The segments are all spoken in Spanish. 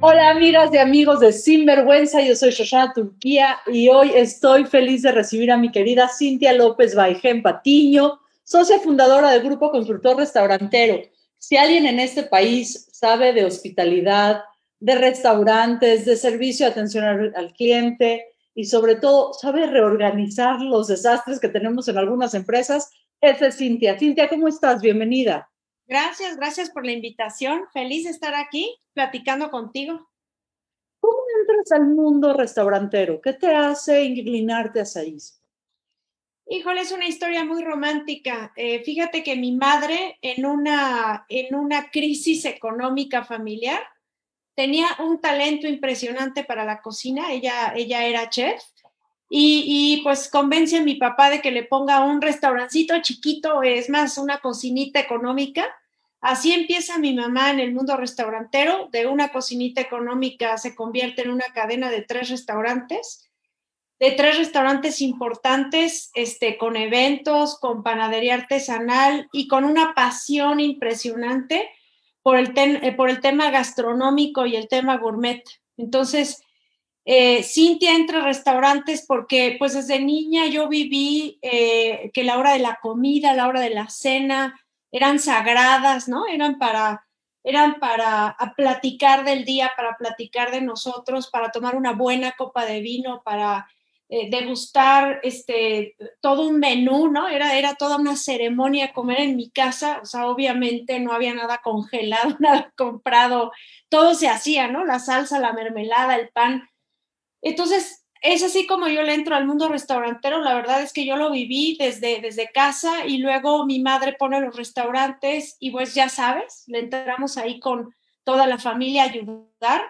Hola amigas y amigos de Sinvergüenza, yo soy Shoshana Turquía y hoy estoy feliz de recibir a mi querida Cintia López Baijén Patiño, socia fundadora del Grupo Constructor Restaurantero. Si alguien en este país sabe de hospitalidad, de restaurantes, de servicio atención al, cliente y sobre todo sabe reorganizar los desastres que tenemos en algunas empresas, esa es Cintia. Cintia, ¿cómo estás? Bienvenida. Gracias, gracias por la invitación. Feliz de estar aquí platicando contigo. ¿Cómo entras al mundo restaurantero? ¿Qué te hace inclinarte hacia ahí? Híjole, es una historia muy romántica. Eh, fíjate que mi madre en una, en una crisis económica familiar tenía un talento impresionante para la cocina. Ella, ella era chef y, pues convence a mi papá de que le ponga un restaurancito chiquito, es más, una cocinita económica. Así empieza mi mamá en el mundo restaurantero. De una cocinita económica se convierte en una cadena de tres restaurantes, de tres restaurantes importantes, este, con eventos, con panadería artesanal y con una pasión impresionante por el, eh, por el tema gastronómico y el tema gourmet. Entonces, eh, Cintia entra a restaurantes porque pues desde niña yo viví eh, que la hora de la comida, la hora de la cena eran sagradas, ¿no? Eran para, eran para platicar del día, para platicar de nosotros, para tomar una buena copa de vino, para eh, degustar este, todo un menú, ¿no? Era, era toda una ceremonia comer en mi casa, o sea, obviamente no había nada congelado, nada comprado, todo se hacía, ¿no? La salsa, la mermelada, el pan entonces, es así como yo le entro al mundo restaurantero. La verdad es que yo lo viví desde, desde casa y luego mi madre pone los restaurantes y pues ya sabes, le entramos ahí con toda la familia a ayudar.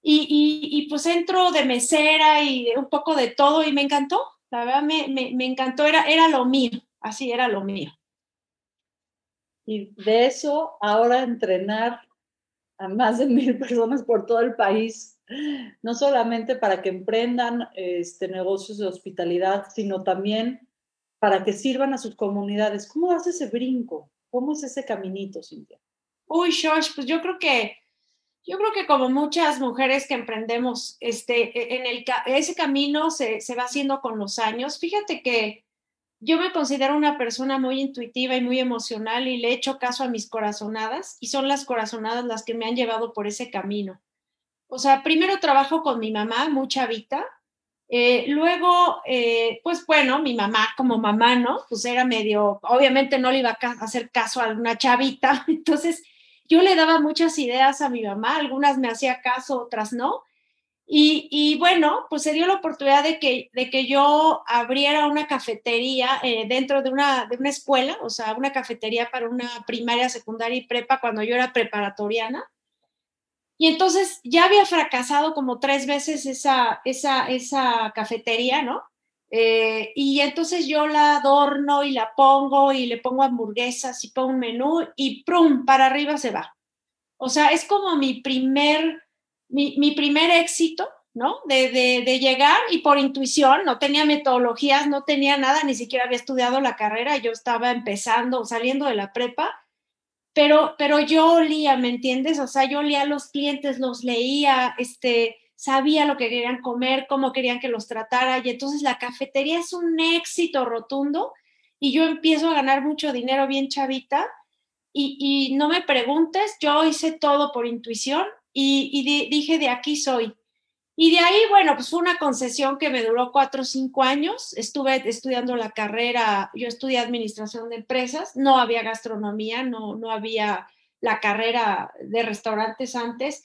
Y, pues entro de mesera y un poco de todo y me encantó. La verdad me, me encantó, era, era lo mío, así era lo mío. Y de eso, ahora entrenar a más de mil personas por todo el país no solamente para que emprendan este, negocios de hospitalidad, sino también para que sirvan a sus comunidades. ¿Cómo hace ese brinco? ¿Cómo es ese caminito, Cintia? Uy, Josh, pues yo creo que yo creo que como muchas mujeres que emprendemos, este, e, en el, ese camino se, se va haciendo con los años. Fíjate que yo me considero una persona muy intuitiva y muy emocional y le echo caso a mis corazonadas y son las corazonadas las que me han llevado por ese camino o sea, primero trabajo con mi mamá, mucha chavita, eh, luego, eh, pues bueno, mi mamá como mamá, ¿no? Pues era medio, obviamente no le iba a hacer caso a una chavita, entonces yo le daba muchas ideas a mi mamá, algunas me hacía caso, otras no. Y, bueno, pues se dio la oportunidad de que, de que yo abriera una cafetería eh, dentro de una, de una escuela, o sea, una cafetería para una primaria, secundaria y prepa cuando yo era preparatoriana. Y entonces ya había fracasado como tres veces esa, esa, esa cafetería, ¿no? Eh, y entonces yo la adorno y la pongo y le pongo hamburguesas y pongo un menú y ¡prum! para arriba se va. O sea, es como mi primer, mi, mi primer éxito, ¿no? De, de, de, llegar y por intuición, no tenía metodologías, no tenía nada, ni siquiera había estudiado la carrera, yo estaba empezando, saliendo de la prepa pero, pero yo olía, ¿me entiendes? O sea, yo olía a los clientes, los leía, este, sabía lo que querían comer, cómo querían que los tratara, y entonces la cafetería es un éxito rotundo y yo empiezo a ganar mucho dinero bien chavita y, y no me preguntes, yo hice todo por intuición y, y dije, de aquí soy. Y de ahí, bueno, pues fue una concesión que me duró cuatro o cinco años. Estuve estudiando la carrera, yo estudié administración de empresas, no había gastronomía, no, no había la carrera de restaurantes antes.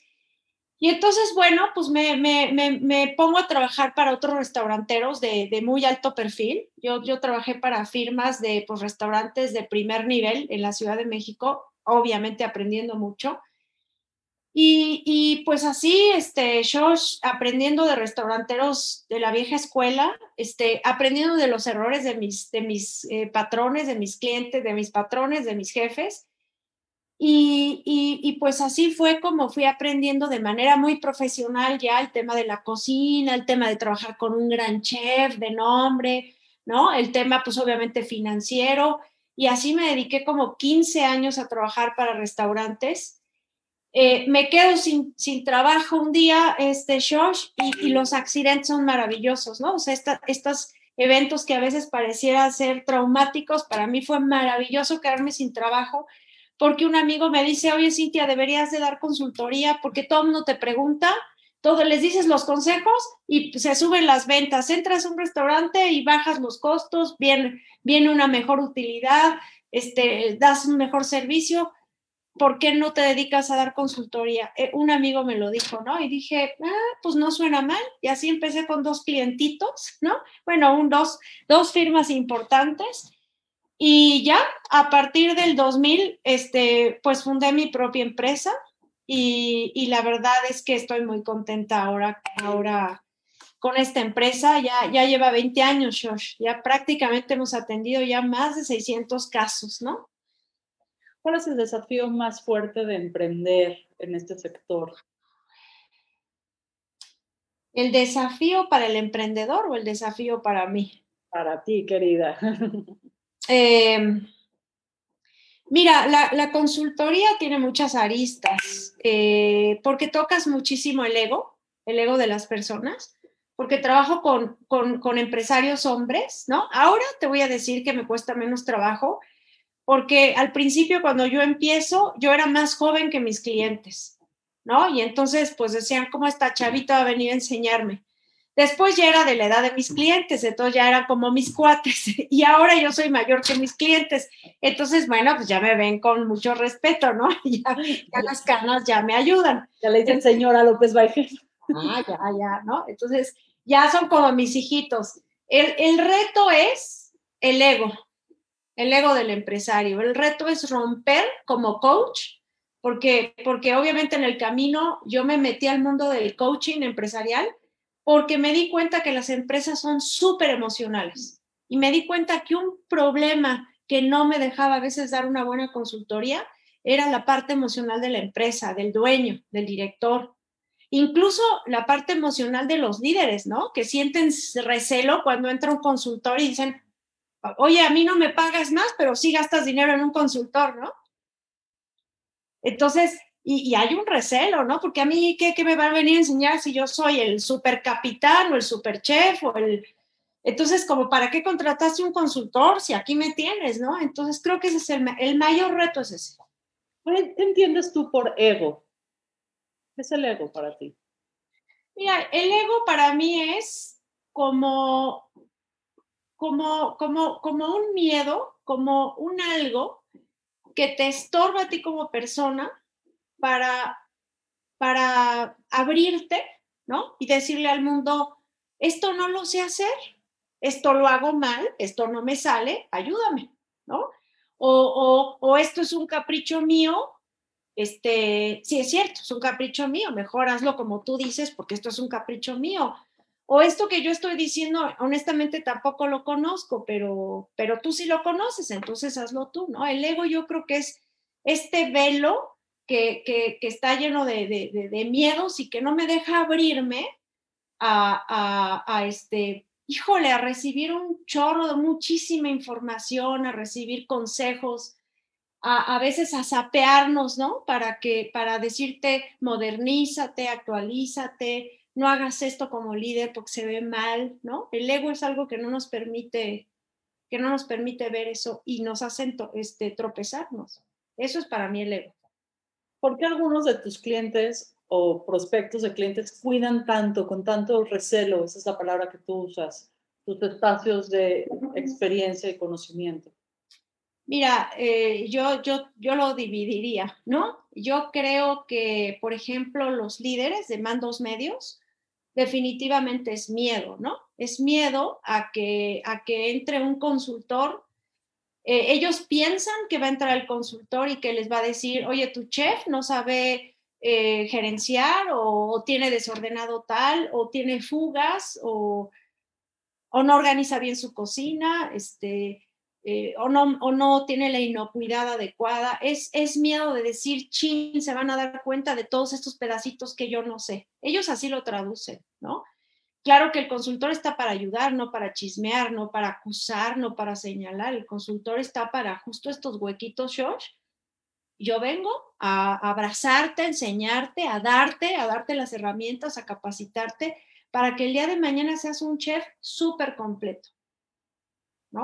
Y entonces, bueno, pues me, me, me, pongo a trabajar para otros restauranteros de, de, muy alto perfil. Yo, yo trabajé para firmas de pues, restaurantes de primer nivel en la Ciudad de México, obviamente aprendiendo mucho. Y, pues así, este, yo aprendiendo de restauranteros de la vieja escuela, este, aprendiendo de los errores de mis, de mis eh, patrones, de mis clientes, de mis patrones, de mis jefes. Y, y, pues así fue como fui aprendiendo de manera muy profesional ya el tema de la cocina, el tema de trabajar con un gran chef de nombre, ¿no? El tema pues obviamente financiero y así me dediqué como 15 años a trabajar para restaurantes. Eh, me quedo sin, trabajo un día, este, Josh, y, los accidentes son maravillosos, ¿no? O sea, estos eventos que a veces parecieran ser traumáticos, para mí fue maravilloso quedarme sin trabajo, porque un amigo me dice, oye, Cintia, deberías de dar consultoría, porque todo el mundo te pregunta, todo, les dices los consejos y se suben las ventas. Entras a un restaurante y bajas los costos, viene, viene una mejor utilidad, este, das un mejor servicio. ¿Por qué no te dedicas a dar consultoría? Eh, un amigo me lo dijo, ¿no? Y dije, ah, pues no suena mal. Y así empecé con dos clientitos, ¿no? Bueno, un, dos, dos firmas importantes. Y ya a partir del 2000, este, pues fundé mi propia empresa, y, la verdad es que estoy muy contenta ahora, ahora con esta empresa. Ya, ya lleva 20 años, Josh. Ya prácticamente hemos atendido ya más de 600 casos, ¿no? ¿Cuál es el desafío más fuerte de emprender en este sector? ¿El desafío para el emprendedor o el desafío para mí? Para ti, querida. eh, Mira, la, consultoría tiene muchas aristas, eh, porque tocas muchísimo el ego, el ego de las personas, porque trabajo con, con, empresarios hombres, ¿no? Ahora te voy a decir que me cuesta menos trabajo, porque al principio cuando yo empiezo, yo era más joven que mis clientes, ¿no? Y entonces, pues decían, ¿cómo esta chavita va a venir a enseñarme? Después ya era de la edad de mis clientes, entonces ya eran como mis cuates y ahora yo soy mayor que mis clientes. Entonces, bueno, pues ya me ven con mucho respeto, ¿no? Ya, las canas ya me ayudan. Ya le dicen señora López Bajer. Ah, ya, ya, ¿no? Entonces, ya son como mis hijitos. El, el reto es el ego, el ego del empresario. El reto es romper como coach, porque, porque obviamente en el camino yo me metí al mundo del coaching empresarial porque me di cuenta que las empresas son súper emocionales y me di cuenta que un problema que no me dejaba a veces dar una buena consultoría era la parte emocional de la empresa, del dueño, del director, incluso la parte emocional de los líderes, ¿no? Que sienten recelo cuando entra un consultor y dicen, oye, a mí no me pagas más, pero sí gastas dinero en un consultor, ¿no? Entonces, y, hay un recelo, ¿no? Porque a mí, ¿qué, ¿qué, me va a venir a enseñar si yo soy el super capitán o el super chef o el... Entonces, como, ¿para qué contrataste un consultor si aquí me tienes, ¿no? Entonces, creo que ese es el, el mayor reto, es ese. ¿Qué entiendes tú por ego? ¿Qué es el ego para ti? Mira, el ego para mí es como, como, como, como un miedo, como un algo que te estorba a ti como persona para, para abrirte, ¿no? Y decirle al mundo, esto no lo sé hacer, esto lo hago mal, esto no me sale, ayúdame, ¿no? O, o, esto es un capricho mío, este, sí es cierto, es un capricho mío, mejor hazlo como tú dices porque esto es un capricho mío. O esto que yo estoy diciendo, honestamente tampoco lo conozco, pero, pero tú sí lo conoces, entonces hazlo tú, ¿no? El ego yo creo que es este velo que, está lleno de, miedos y que no me deja abrirme a, este, híjole, a recibir un chorro de muchísima información, a recibir consejos, a, a, veces a sapearnos, ¿no? Para que, para decirte, modernízate, actualízate, no hagas esto como líder porque se ve mal, ¿no? El ego es algo que no nos permite, que no nos permite ver eso y nos hace este, tropezarnos. Eso es para mí el ego. ¿por qué algunos de tus clientes o prospectos de clientes cuidan tanto, con tanto recelo, esa es la palabra que tú usas, tus espacios de experiencia y conocimiento? Mira, eh, yo, yo, yo lo dividiría, ¿no? Yo creo que, por ejemplo, los líderes de mandos medios, definitivamente es miedo, ¿no? Es miedo a que, a que entre un consultor eh, ellos piensan que va a entrar el consultor y que les va a decir, oye, tu chef no sabe eh, gerenciar o, tiene desordenado tal o tiene fugas o, o, no organiza bien su cocina, este, eh, o, no, tiene la inocuidad adecuada. Es, es miedo de decir, chin, se van a dar cuenta de todos estos pedacitos que yo no sé. Ellos así lo traducen, ¿no? Claro que el consultor está para ayudar, no para chismear, no para acusar, no para señalar. El consultor está para justo estos huequitos, Josh. Yo vengo a abrazarte, a enseñarte, a darte, a darte las herramientas, a capacitarte para que el día de mañana seas un chef súper completo.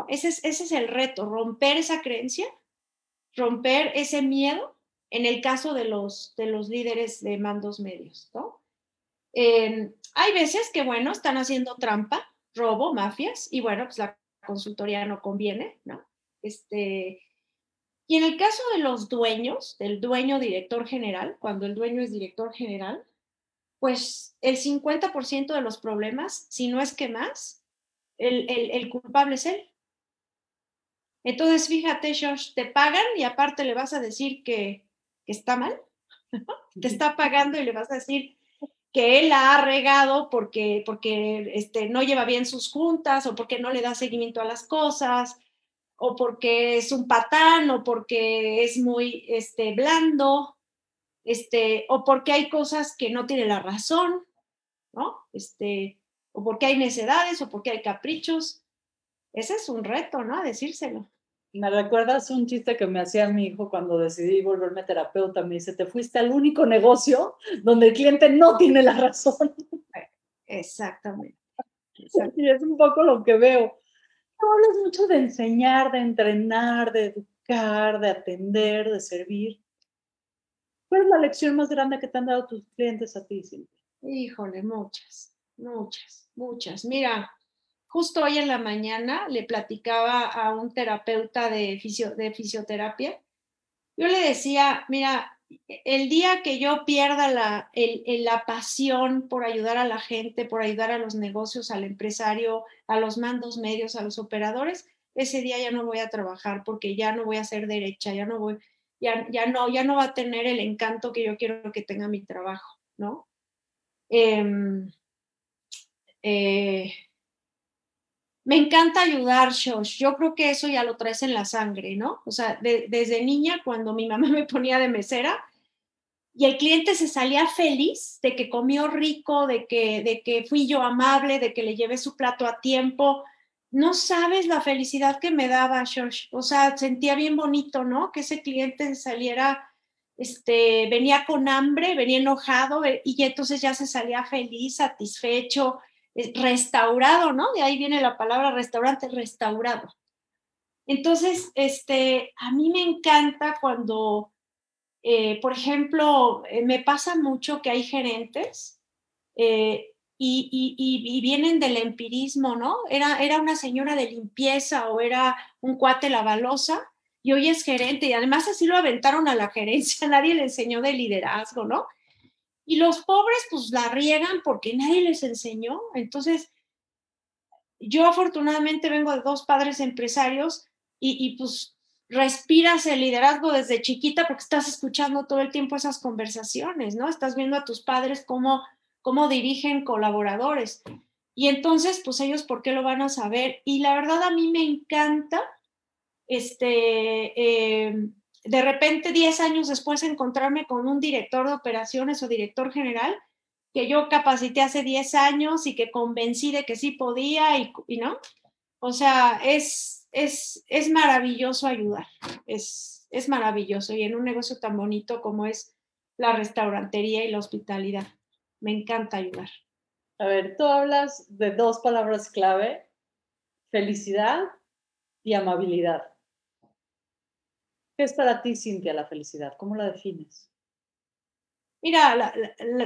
Ese es, el reto, romper esa creencia, romper ese miedo en el caso de los, de los líderes de mandos medios, ¿no? hay veces que, bueno, están haciendo trampa, robo, mafias, y bueno, pues la consultoría no conviene, ¿no? Este, y en el caso de los dueños, del dueño director general, cuando el dueño es director general, pues el 50% de los problemas, si no es que más, el, el, culpable es él. Entonces, fíjate, Josh, te pagan y aparte le vas a decir que, está mal, te está pagando y le vas a decir que él la ha regado porque, porque este, no lleva bien sus juntas o porque no le da seguimiento a las cosas o porque es un patán o porque es muy este, blando este, o porque hay cosas que no tiene la razón, ¿no? Este, o porque hay necedades o porque hay caprichos. Ese es un reto, ¿no? decírselo. Me recuerdas un chiste que me hacía mi hijo cuando decidí volverme terapeuta. Me dice, te fuiste al único negocio donde el cliente no tiene la razón. Exactamente. Y es un poco lo que veo. No hablas mucho de enseñar, de entrenar, de educar, de atender, de servir. ¿Cuál es la lección más grande que te han dado tus clientes a ti, Cintia? Híjole, muchas, muchas, muchas. Mira, justo hoy en la mañana le platicaba a un terapeuta de, de fisioterapia. Yo le decía, mira, el día que yo pierda la, la pasión por ayudar a la gente, por ayudar a los negocios, al empresario, a los mandos medios, a los operadores, ese día ya no voy a trabajar porque ya no voy a ser derecha, ya no voy, ya, ya no, ya no va a tener el encanto que yo quiero que tenga mi trabajo, ¿no? Em, eh, me encanta ayudar, Shosh. Yo creo que eso ya lo traes en la sangre, ¿no? O sea, desde niña, cuando mi mamá me ponía de mesera y el cliente se salía feliz de que comió rico, de que, de que fui yo amable, de que le llevé su plato a tiempo. No sabes la felicidad que me daba, Shosh. O sea, sentía bien bonito, ¿no? Que ese cliente saliera, este, venía con hambre, venía enojado eh, y entonces ya se salía feliz, satisfecho restaurado, ¿no? De ahí viene la palabra restaurante, restaurado. Entonces, este, a mí me encanta cuando, eh, por ejemplo, eh, me pasa mucho que hay gerentes eh, y, vienen del empirismo, ¿no? Era, era una señora de limpieza o era un cuate lavalosa y hoy es gerente y además así lo aventaron a la gerencia, nadie le enseñó de liderazgo, ¿no? Y los pobres pues la riegan porque nadie les enseñó. Entonces, yo afortunadamente vengo de dos padres empresarios y, pues respiras el liderazgo desde chiquita porque estás escuchando todo el tiempo esas conversaciones, ¿no? Estás viendo a tus padres cómo, cómo dirigen colaboradores. Y entonces, pues ellos, ¿por qué lo van a saber? Y la verdad a mí me encanta este, eh, de repente 10 años después encontrarme con un director de operaciones o director general que yo capacité hace 10 años y que convencí de que sí podía y, no. O sea, es, es, es maravilloso ayudar, es, es maravilloso y en un negocio tan bonito como es la restaurantería y la hospitalidad. Me encanta ayudar. A ver, tú hablas de dos palabras clave, felicidad y amabilidad. ¿Qué es para ti, Cintia, la felicidad? ¿Cómo la defines? Mira,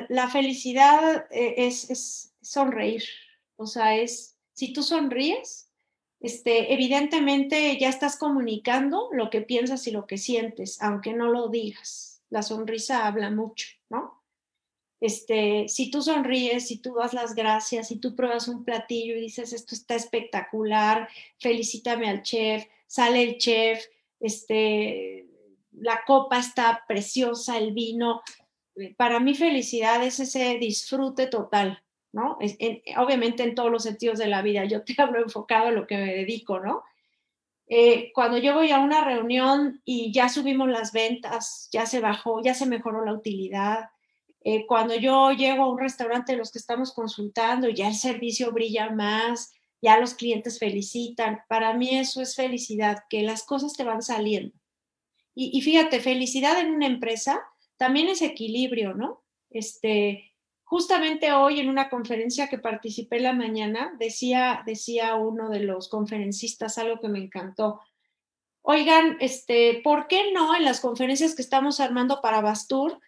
la, felicidad eh, es, sonreír. O sea, es, si tú sonríes, este, evidentemente ya estás comunicando lo que piensas y lo que sientes, aunque no lo digas. La sonrisa habla mucho, ¿no? Este, si tú sonríes, si tú das las gracias, si tú pruebas un platillo y dices, esto está espectacular, felicítame al chef, sale el chef, este, la copa está preciosa, el vino. Eh, para mí felicidad es ese disfrute total, ¿no? obviamente en todos los sentidos de la vida. Yo te hablo enfocado en lo que me dedico, ¿no? Eh, cuando yo voy a una reunión y ya subimos las ventas, ya se bajó, ya se mejoró la utilidad, Eh, cuando yo llego a un restaurante de los que estamos consultando, ya el servicio brilla más, ya los clientes felicitan. Para mí eso es felicidad, que las cosas te van saliendo. Y, fíjate, felicidad en una empresa también es equilibrio, ¿no? Este, justamente hoy en una conferencia que participé la mañana, decía, decía uno de los conferencistas algo que me encantó. Oigan, este, ¿por qué no en las conferencias que estamos armando para Bastur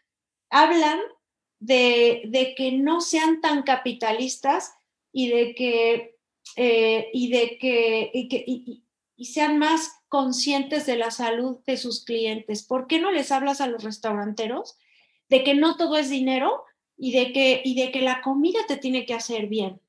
hablan de, de que no sean tan capitalistas y de que, eh, y de que, y, que y, sean más conscientes de la salud de sus clientes? ¿Por qué no les hablas a los restauranteros de que no todo es dinero y de que, y de que la comida te tiene que hacer bien?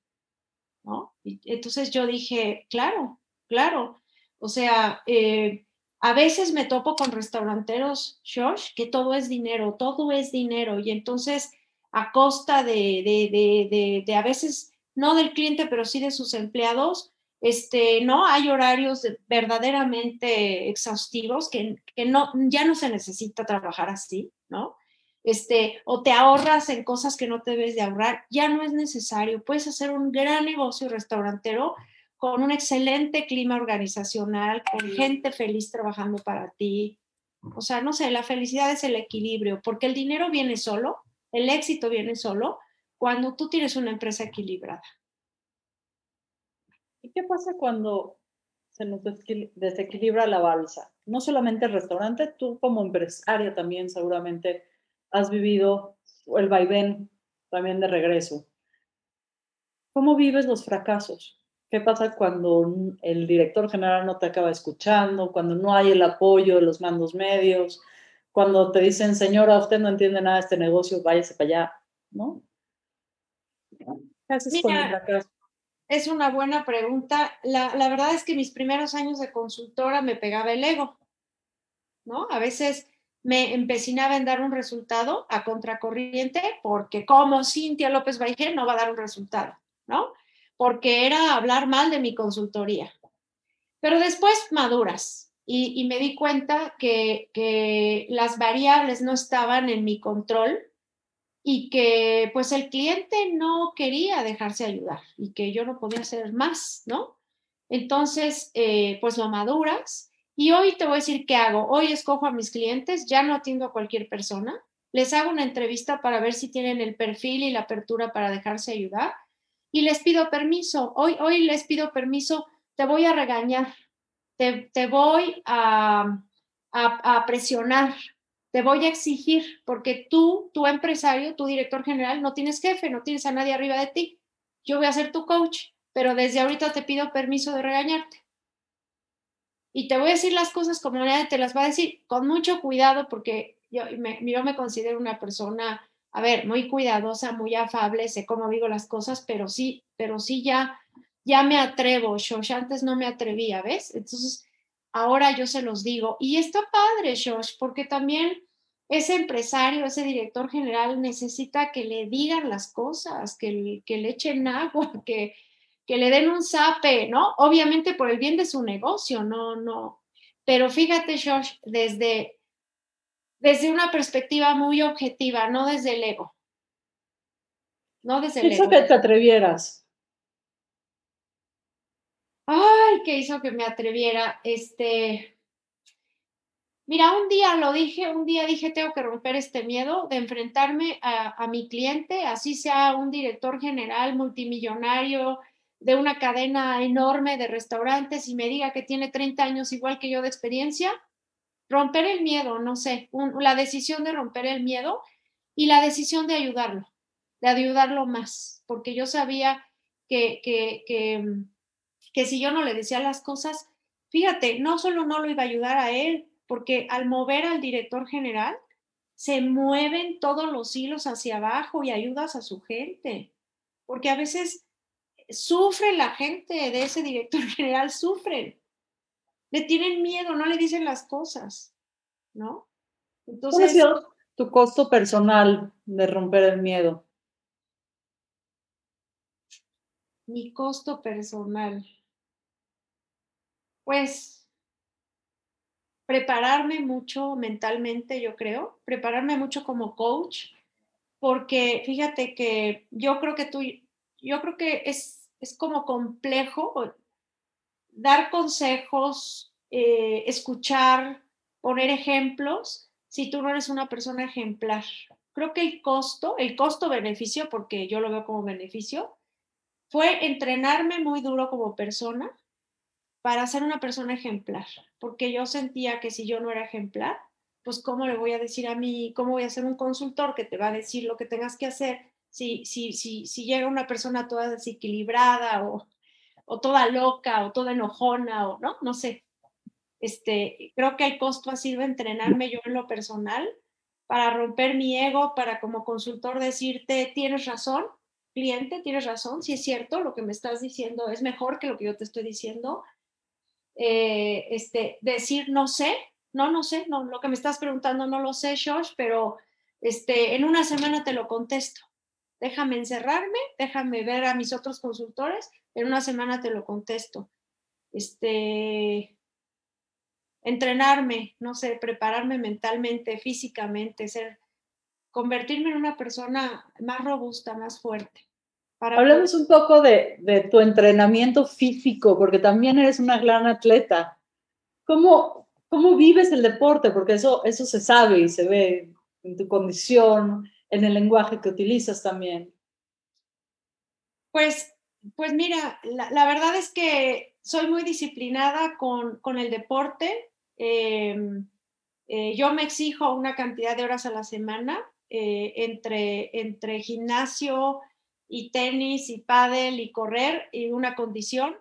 ¿no? Entonces yo dije, claro, claro. O sea, eh, a veces me topo con restauranteros, Josh, que todo es dinero, todo es dinero. Y entonces, a costa de, de, de, de a veces, no del cliente, pero sí de sus empleados, este, no hay horarios verdaderamente exhaustivos que, que, no, ya no se necesita trabajar así, ¿no? Este, o te ahorras en cosas que no te debes de ahorrar, ya no es necesario. Puedes hacer un gran negocio restaurantero con un excelente clima organizacional, con gente feliz trabajando para ti. O sea, no sé, la felicidad es el equilibrio, porque el dinero viene solo, el éxito viene solo cuando tú tienes una empresa equilibrada. ¿Y qué pasa cuando se nos desequilibra la balsa? No solamente el restaurante, tú como empresaria también seguramente has vivido el vaivén también de regreso. ¿Cómo vives los fracasos? ¿Qué pasa cuando el director general no te acaba escuchando, cuando no hay el apoyo de los mandos medios, cuando te dicen, señora, usted no entiende nada de este negocio, váyase para allá, ¿no? ¿Qué haces Mira, con el fracaso? Es una buena pregunta. La, la verdad es que mis primeros años de consultora me pegaba el ego, ¿no? A veces me empecinaba en dar un resultado a contracorriente porque como Cintia López Baigé no va a dar un resultado, ¿no? porque era hablar mal de mi consultoría. Pero después maduras y, y me di cuenta que, que, las variables no estaban en mi control y que pues el cliente no quería dejarse ayudar y que yo no podía hacer más, ¿no? Entonces, eh, pues lo maduras y hoy te voy a decir qué hago. Hoy escojo a mis clientes, ya no atiendo a cualquier persona, les hago una entrevista para ver si tienen el perfil y la apertura para dejarse ayudar y les pido permiso. Hoy, hoy les pido permiso, te voy a regañar, te, te voy a, a, a, presionar, te voy a exigir, porque tú, tu empresario, tu director general, no tienes jefe, no tienes a nadie arriba de ti. Yo voy a ser tu coach, pero desde ahorita te pido permiso de regañarte. Y te voy a decir las cosas como nadie te las va a decir, con mucho cuidado, porque yo me, yo me considero una persona a ver, muy cuidadosa, muy afable, sé cómo digo las cosas, pero sí, pero sí ya, ya me atrevo, Shosh, antes no me atrevía, ¿ves? Entonces, ahora yo se los digo. Y está padre, Shosh, porque también ese empresario, ese director general necesita que le digan las cosas, que, que le echen agua, que, que le den un zape, ¿no? Obviamente por el bien de su negocio, no, no. Pero fíjate, Josh, desde desde una perspectiva muy objetiva, no desde el ego. No desde el ego. que te atrevieras? Ay, ¿qué hizo que me atreviera? Este, mira, un día lo dije, un día dije, tengo que romper este miedo de enfrentarme a, mi cliente, así sea un director general multimillonario de una cadena enorme de restaurantes y me diga que tiene 30 años igual que yo de experiencia romper el miedo, no sé, la decisión de romper el miedo y la decisión de ayudarlo, de ayudarlo más, porque yo sabía que, que, que, que si yo no le decía las cosas, fíjate, no solo no lo iba a ayudar a él, porque al mover al director general, se mueven todos los hilos hacia abajo y ayudas a su gente, porque a veces sufre la gente de ese director general, sufren le tienen miedo, no le dicen las cosas, ¿no? Entonces, ¿Cuál ha sido tu costo personal de romper el miedo? Mi costo personal. Pues prepararme mucho mentalmente, yo creo, prepararme mucho como coach, porque fíjate que yo creo que tú, yo creo que es, es como complejo dar consejos, eh, escuchar, poner ejemplos, si tú no eres una persona ejemplar. Creo que el costo, el costo-beneficio, porque yo lo veo como beneficio, fue entrenarme muy duro como persona para ser una persona ejemplar, porque yo sentía que si yo no era ejemplar, pues cómo le voy a decir a mí, cómo voy a ser un consultor que te va a decir lo que tengas que hacer si, si, si, si llega una persona toda desequilibrada o, o toda loca o toda enojona o no, no sé. Este, creo que el costo ha sido entrenarme yo en lo personal para romper mi ego, para como consultor decirte, tienes razón, cliente, tienes razón, si es cierto, lo que me estás diciendo es mejor que lo que yo te estoy diciendo. Eh, este, decir no sé, no, no sé, no, lo que me estás preguntando no lo sé, Josh, pero este, en una semana te lo contesto. Déjame encerrarme, déjame ver a mis otros consultores, en una semana te lo contesto. Este, entrenarme, no sé, prepararme mentalmente, físicamente, ser, convertirme en una persona más robusta, más fuerte. Hablamos un poco de, de, tu entrenamiento físico, porque también eres una gran atleta. ¿Cómo, ¿Cómo vives el deporte? Porque eso, eso se sabe y se ve en tu condición, en el lenguaje que utilizas también. Pues, pues mira, la, verdad es que soy muy disciplinada con, con el deporte. Em, eh, yo me exijo una cantidad de horas a la semana eh, entre, entre gimnasio y tenis y pádel y correr y una condición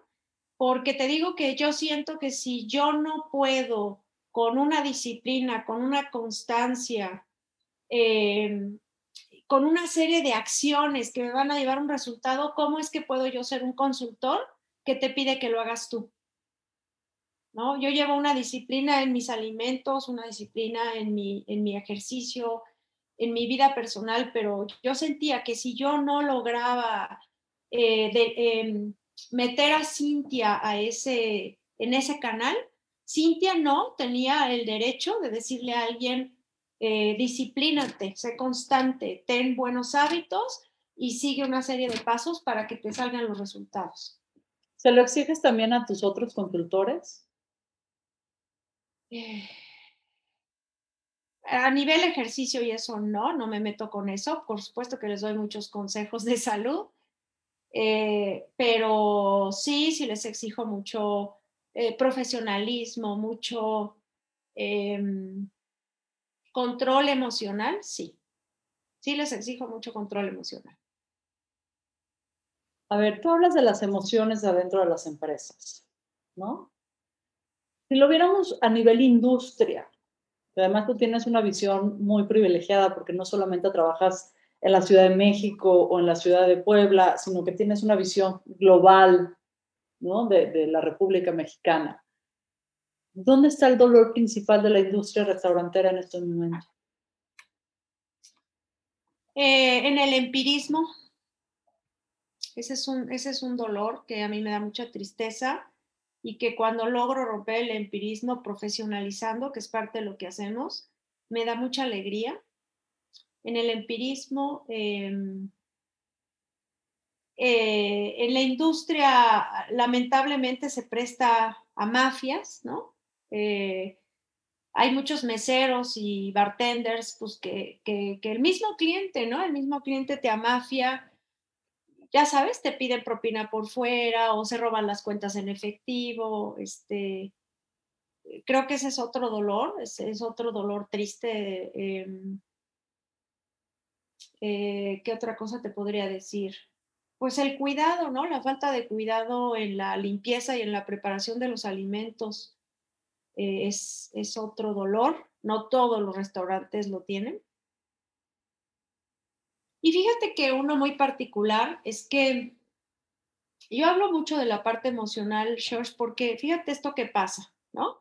porque te digo que yo siento que si yo no puedo con una disciplina, con una constancia, em, con una serie de acciones que me van a llevar un resultado, ¿cómo es que puedo yo ser un consultor que te pide que lo hagas tú? ¿No? Yo llevo una disciplina en mis alimentos, una disciplina en mi, en mi ejercicio, en mi vida personal, pero yo sentía que si yo no lograba eh, de, em, meter a Cintia a ese, en ese canal, Cintia no tenía el derecho de decirle a alguien, eh, disciplínate, sé constante, ten buenos hábitos y sigue una serie de pasos para que te salgan los resultados. ¿Se lo exiges también a tus otros consultores? Eh, a nivel ejercicio y eso no, no me meto con eso. Por supuesto que les doy muchos consejos de salud, eh, pero sí, sí les exijo mucho eh, profesionalismo, mucho em, control emocional, sí. Sí les exijo mucho control emocional. A ver, tú hablas de las emociones adentro de las empresas, ¿no? Si lo viéramos a nivel industria, además tú tienes una visión muy privilegiada porque no solamente trabajas en la Ciudad de México o en la Ciudad de Puebla, sino que tienes una visión global ¿no? de, la República Mexicana. ¿Dónde está el dolor principal de la industria restaurantera en estos momentos? Eh, en el empirismo. Ese es, un, ese es un dolor que a mí me da mucha tristeza y que cuando logro romper el empirismo profesionalizando, que es parte de lo que hacemos, me da mucha alegría en el empirismo, em, eh, en la industria lamentablemente se presta a mafias, ¿no? Eh, hay muchos meseros y bartenders, pues que, que, el mismo cliente, ¿no? El mismo cliente te amafia, ya sabes, te piden propina por fuera o se roban las cuentas en efectivo, este, creo que ese es otro dolor, es, otro dolor triste. Em, eh, ¿Qué otra cosa te podría decir? Pues el cuidado, ¿no? La falta de cuidado en la limpieza y en la preparación de los alimentos eh, es otro dolor. No todos los restaurantes lo tienen. Y fíjate que uno muy particular es que yo hablo mucho de la parte emocional, George, porque fíjate esto que pasa, ¿no?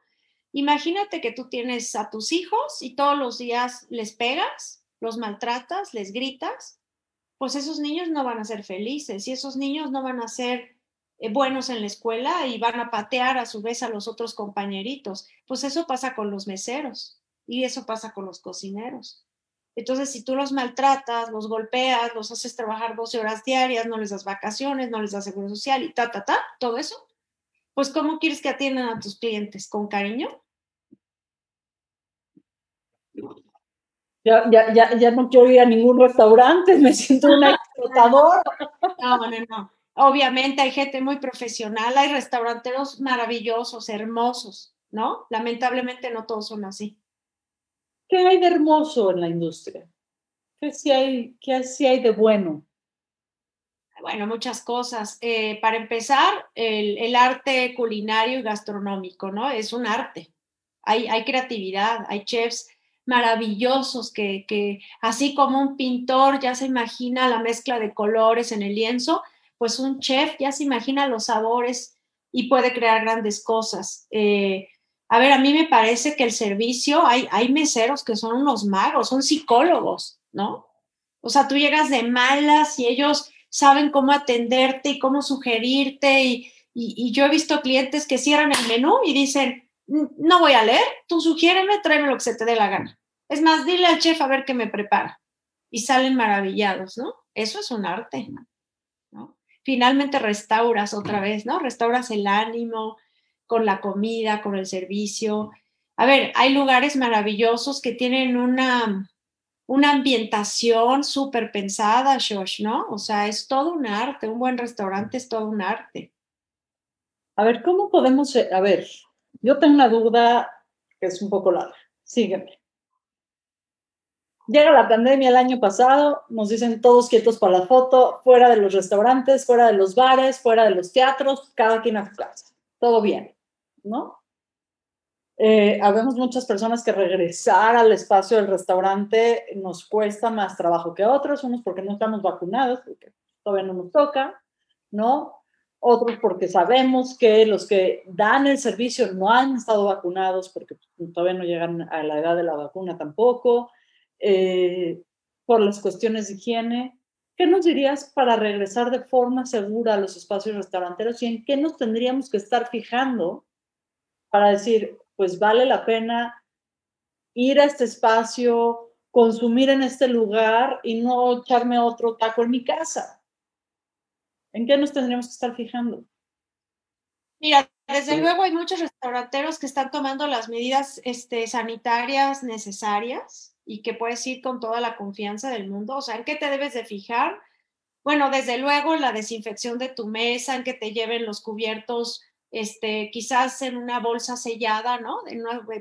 Imagínate que tú tienes a tus hijos y todos los días les pegas los maltratas, les gritas, pues esos niños no van a ser felices y esos niños no van a ser eh, buenos en la escuela y van a patear a su vez a los otros compañeritos. Pues eso pasa con los meseros y eso pasa con los cocineros. Entonces, si tú los maltratas, los golpeas, los haces trabajar 12 horas diarias, no les das vacaciones, no les das seguro social y ta, ta, ta, todo eso, pues ¿cómo quieres que atiendan a tus clientes? ¿Con cariño? Ya, ya, ya, ya no quiero ir a ningún restaurante, me siento una explotadora. No, no, no. Obviamente hay gente muy profesional, hay restauranteros maravillosos, hermosos, ¿no? Lamentablemente no todos son así. ¿Qué hay de hermoso en la industria? ¿Qué sí hay, qué sí hay de bueno? Bueno, muchas cosas. Eh, para empezar, el, arte culinario y gastronómico, ¿no? Es un arte. Hay, creatividad, hay chefs maravillosos que, que, así como un pintor ya se imagina la mezcla de colores en el lienzo, pues un chef ya se imagina los sabores y puede crear grandes cosas. Eh, a ver, a mí me parece que el servicio, hay, hay meseros que son unos magos, son psicólogos, ¿no? O sea, tú llegas de malas y ellos saben cómo atenderte y cómo sugerirte y, y, yo he visto clientes que cierran el menú y dicen, no voy a leer, tú sugiéreme, tráeme lo que se te dé la gana. Es más, dile al chef a ver qué me prepara. Y salen maravillados, ¿no? Eso es un arte, ¿no? Finalmente restauras otra vez, ¿no? Restauras el ánimo, con la comida, con el servicio. A ver, hay lugares maravillosos que tienen una, una ambientación súper pensada, Shosh, ¿no? O sea, es todo un arte, un buen restaurante es todo un arte. A ver, ¿cómo podemos, a ver, yo tengo una duda que es un poco larga, sígueme. Llega la pandemia el año pasado, nos dicen todos quietos para la foto, fuera de los restaurantes, fuera de los bares, fuera de los teatros, cada quien a su casa. Todo bien. ¿no? Eh, habemos muchas personas que regresar al espacio del restaurante nos cuesta más trabajo que otros, unos porque no estamos vacunados, porque todavía no nos toca, ¿no? Otros porque sabemos que los que dan el servicio no han estado vacunados porque todavía no llegan a la edad de la vacuna tampoco, eh, por las cuestiones de higiene. ¿Qué nos dirías para regresar de forma segura a los espacios restauranteros y en qué nos tendríamos que estar fijando para decir, pues vale la pena ir a este espacio, consumir en este lugar y no echarme otro taco en mi casa. ¿En qué nos tendríamos que estar fijando? Mira, desde luego hay muchos restauranteros que están tomando las medidas este, sanitarias necesarias y que puedes ir con toda la confianza del mundo. O sea, ¿en qué te debes de fijar? Bueno, desde luego la desinfección de tu mesa, en que te lleven los cubiertos este, quizás en una bolsa sellada, ¿no?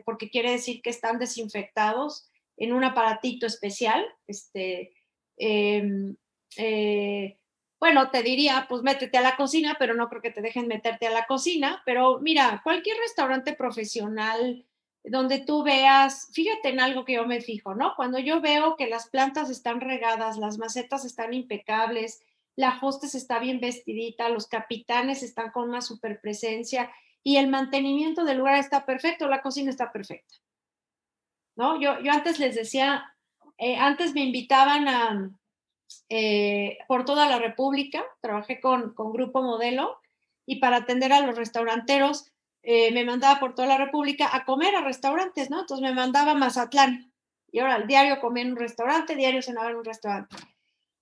porque quiere decir que están desinfectados en un aparatito especial. Este, em, eh, bueno, te diría, pues métete a la cocina, pero no creo que te dejen meterte a la cocina. Pero mira, cualquier restaurante profesional donde tú veas, fíjate en algo que yo me fijo, ¿no? Cuando yo veo que las plantas están regadas, las macetas están impecables, la hostess está bien vestidita, los capitanes están con una super presencia y el mantenimiento del lugar está perfecto, la cocina está perfecta. ¿No? Yo, yo antes les decía, eh, antes me invitaban a, eh, por toda la República, trabajé con, con Grupo Modelo y para atender a los restauranteros eh, me mandaba por toda la República a comer a restaurantes, ¿no? Entonces me mandaba a Mazatlán y ahora al diario comía en un restaurante, diario cenaba en un restaurante.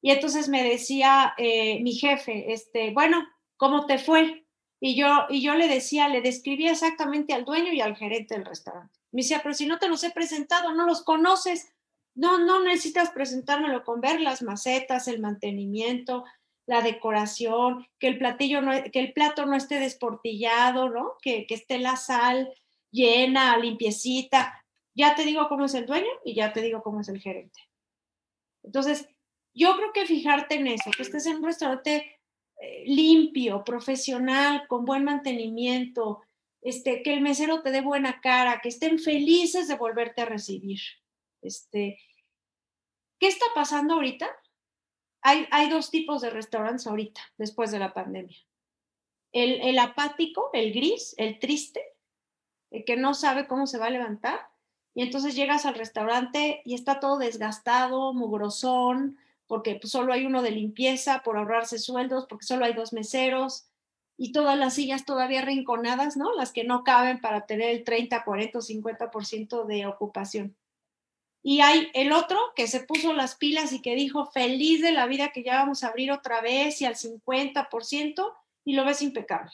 Y entonces me decía eh, mi jefe, este, bueno, ¿cómo te fue? Y yo, y yo le decía, le describía exactamente al dueño y al gerente del restaurante. Me decía, pero si no te los he presentado, no los conoces, no, no necesitas presentármelo con ver las macetas, el mantenimiento, la decoración, que el platillo no, que el plato no esté desportillado, ¿no? Que, que esté la sal llena, limpiecita. Ya te digo cómo es el dueño y ya te digo cómo es el gerente. Entonces, yo creo que fijarte en eso, que estés en un restaurante eh, limpio, profesional, con buen mantenimiento, este, que el mesero te dé buena cara, que estén felices de volverte a recibir. Este, ¿Qué está pasando ahorita? Hay, dos tipos de restaurantes ahorita, después de la pandemia. El, apático, el gris, el triste, el que no sabe cómo se va a levantar, y entonces llegas al restaurante y está todo desgastado, mugrosón, porque pues, solo hay uno de limpieza por ahorrarse sueldos, porque solo hay dos meseros y todas las sillas todavía rinconadas, ¿no? Las que no caben para tener el 30, 40 o 50% de ocupación. Y hay el otro que se puso las pilas y que dijo feliz de la vida que ya vamos a abrir otra vez y al 50% y lo ves impecable.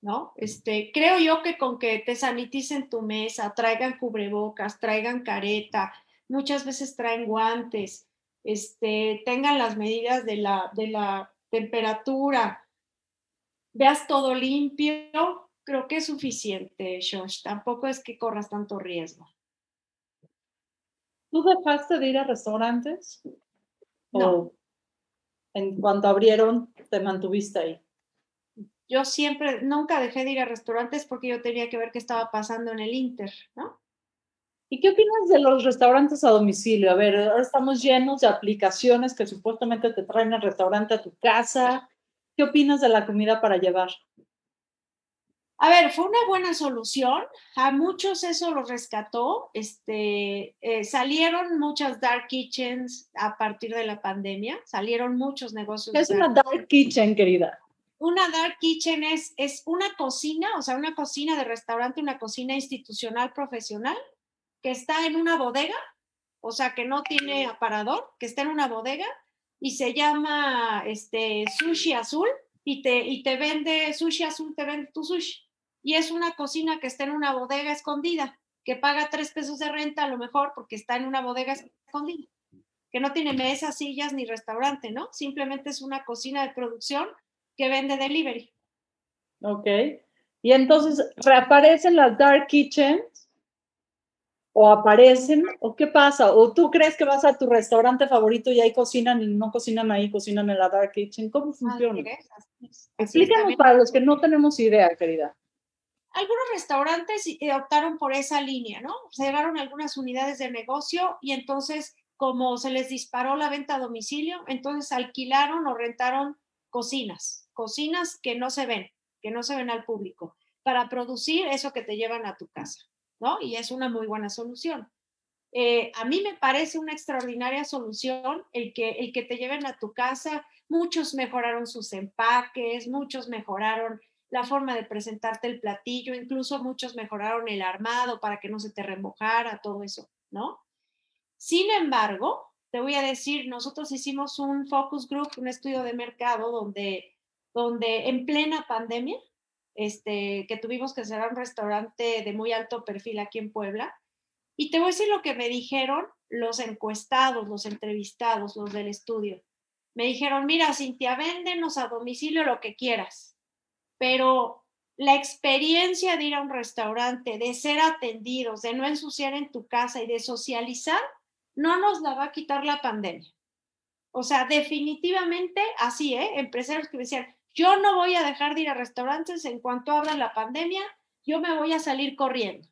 ¿No? Este, creo yo que con que te saniticen tu mesa, traigan cubrebocas, traigan careta, muchas veces traen guantes, este, tengan las medidas de la, de la temperatura, veas todo limpio, creo que es suficiente, Josh. Tampoco es que corras tanto riesgo. ¿Tú dejaste de ir a restaurantes? No. ¿O en cuanto abrieron, te mantuviste ahí? Yo siempre, nunca dejé de ir a restaurantes porque yo tenía que ver qué estaba pasando en el Inter, ¿no? ¿Y qué opinas de los restaurantes a domicilio? A ver, ahora estamos llenos de aplicaciones que supuestamente te traen el restaurante a tu casa. ¿Qué opinas de la comida para llevar? A ver, fue una buena solución. A muchos eso los rescató. Este, eh, salieron muchas dark kitchens a partir de la pandemia. Salieron muchos negocios. ¿Qué es una dark kitchen, querida? Una dark kitchen es, es una cocina, o sea, una cocina de restaurante, una cocina institucional profesional que está en una bodega, o sea, que no tiene aparador, que está en una bodega y se llama este sushi azul y te, y te vende sushi azul, te vende tu sushi. Y es una cocina que está en una bodega escondida, que paga tres pesos de renta a lo mejor porque está en una bodega escondida, que no tiene mesas, sillas ni restaurante, ¿no? Simplemente es una cocina de producción que vende delivery. Ok. Y entonces reaparecen las dark kitchens o aparecen o qué pasa o tú crees que vas a tu restaurante favorito y ahí cocinan y no cocinan ahí, cocinan en la dark kitchen. ¿Cómo funciona? Explícanos para los que no tenemos idea, querida. Algunos restaurantes eh, optaron por esa línea, ¿no? Cerraron algunas unidades de negocio y entonces, como se les disparó la venta a domicilio, entonces alquilaron o rentaron cocinas, cocinas que no se ven, que no se ven al público, para producir eso que te llevan a tu casa, ¿no? Y es una muy buena solución. Eh, a mí me parece una extraordinaria solución el que, el que te lleven a tu casa. Muchos mejoraron sus empaques, muchos mejoraron la forma de presentarte el platillo, incluso muchos mejoraron el armado para que no se te remojara, todo eso, ¿no? Sin embargo, te voy a decir, nosotros hicimos un focus group, un estudio de mercado donde, donde en plena pandemia, este, que tuvimos que cerrar un restaurante de muy alto perfil aquí en Puebla, y te voy a decir lo que me dijeron los encuestados, los entrevistados, los del estudio. Me dijeron, mira, Cintia, véndenos a domicilio lo que quieras pero la experiencia de ir a un restaurante, de ser atendidos, de no ensuciar en tu casa y de socializar, no nos la va a quitar la pandemia. O sea, definitivamente así, ¿eh? Empresarios que me decían, yo no voy a dejar de ir a restaurantes en cuanto abra la pandemia, yo me voy a salir corriendo.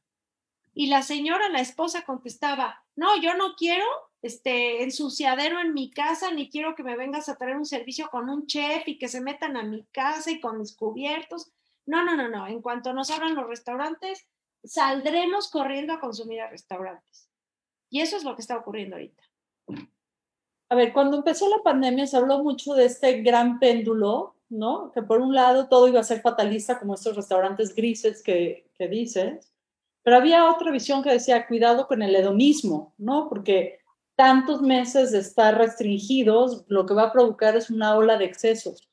Y la señora, la esposa, contestaba, no, yo no quiero este ensuciadero en mi casa, ni quiero que me vengas a traer un servicio con un chef y que se metan a mi casa y con mis cubiertos. No, no, no, no. En cuanto nos abran los restaurantes, saldremos corriendo a consumir a restaurantes. Y eso es lo que está ocurriendo ahorita. A ver, cuando empezó la pandemia se habló mucho de este gran péndulo, ¿no? Que por un lado todo iba a ser fatalista, como estos restaurantes grises que, que dices, pero había otra visión que decía, cuidado con el hedonismo, ¿no? Porque tantos meses de estar restringidos, lo que va a provocar es una ola de excesos.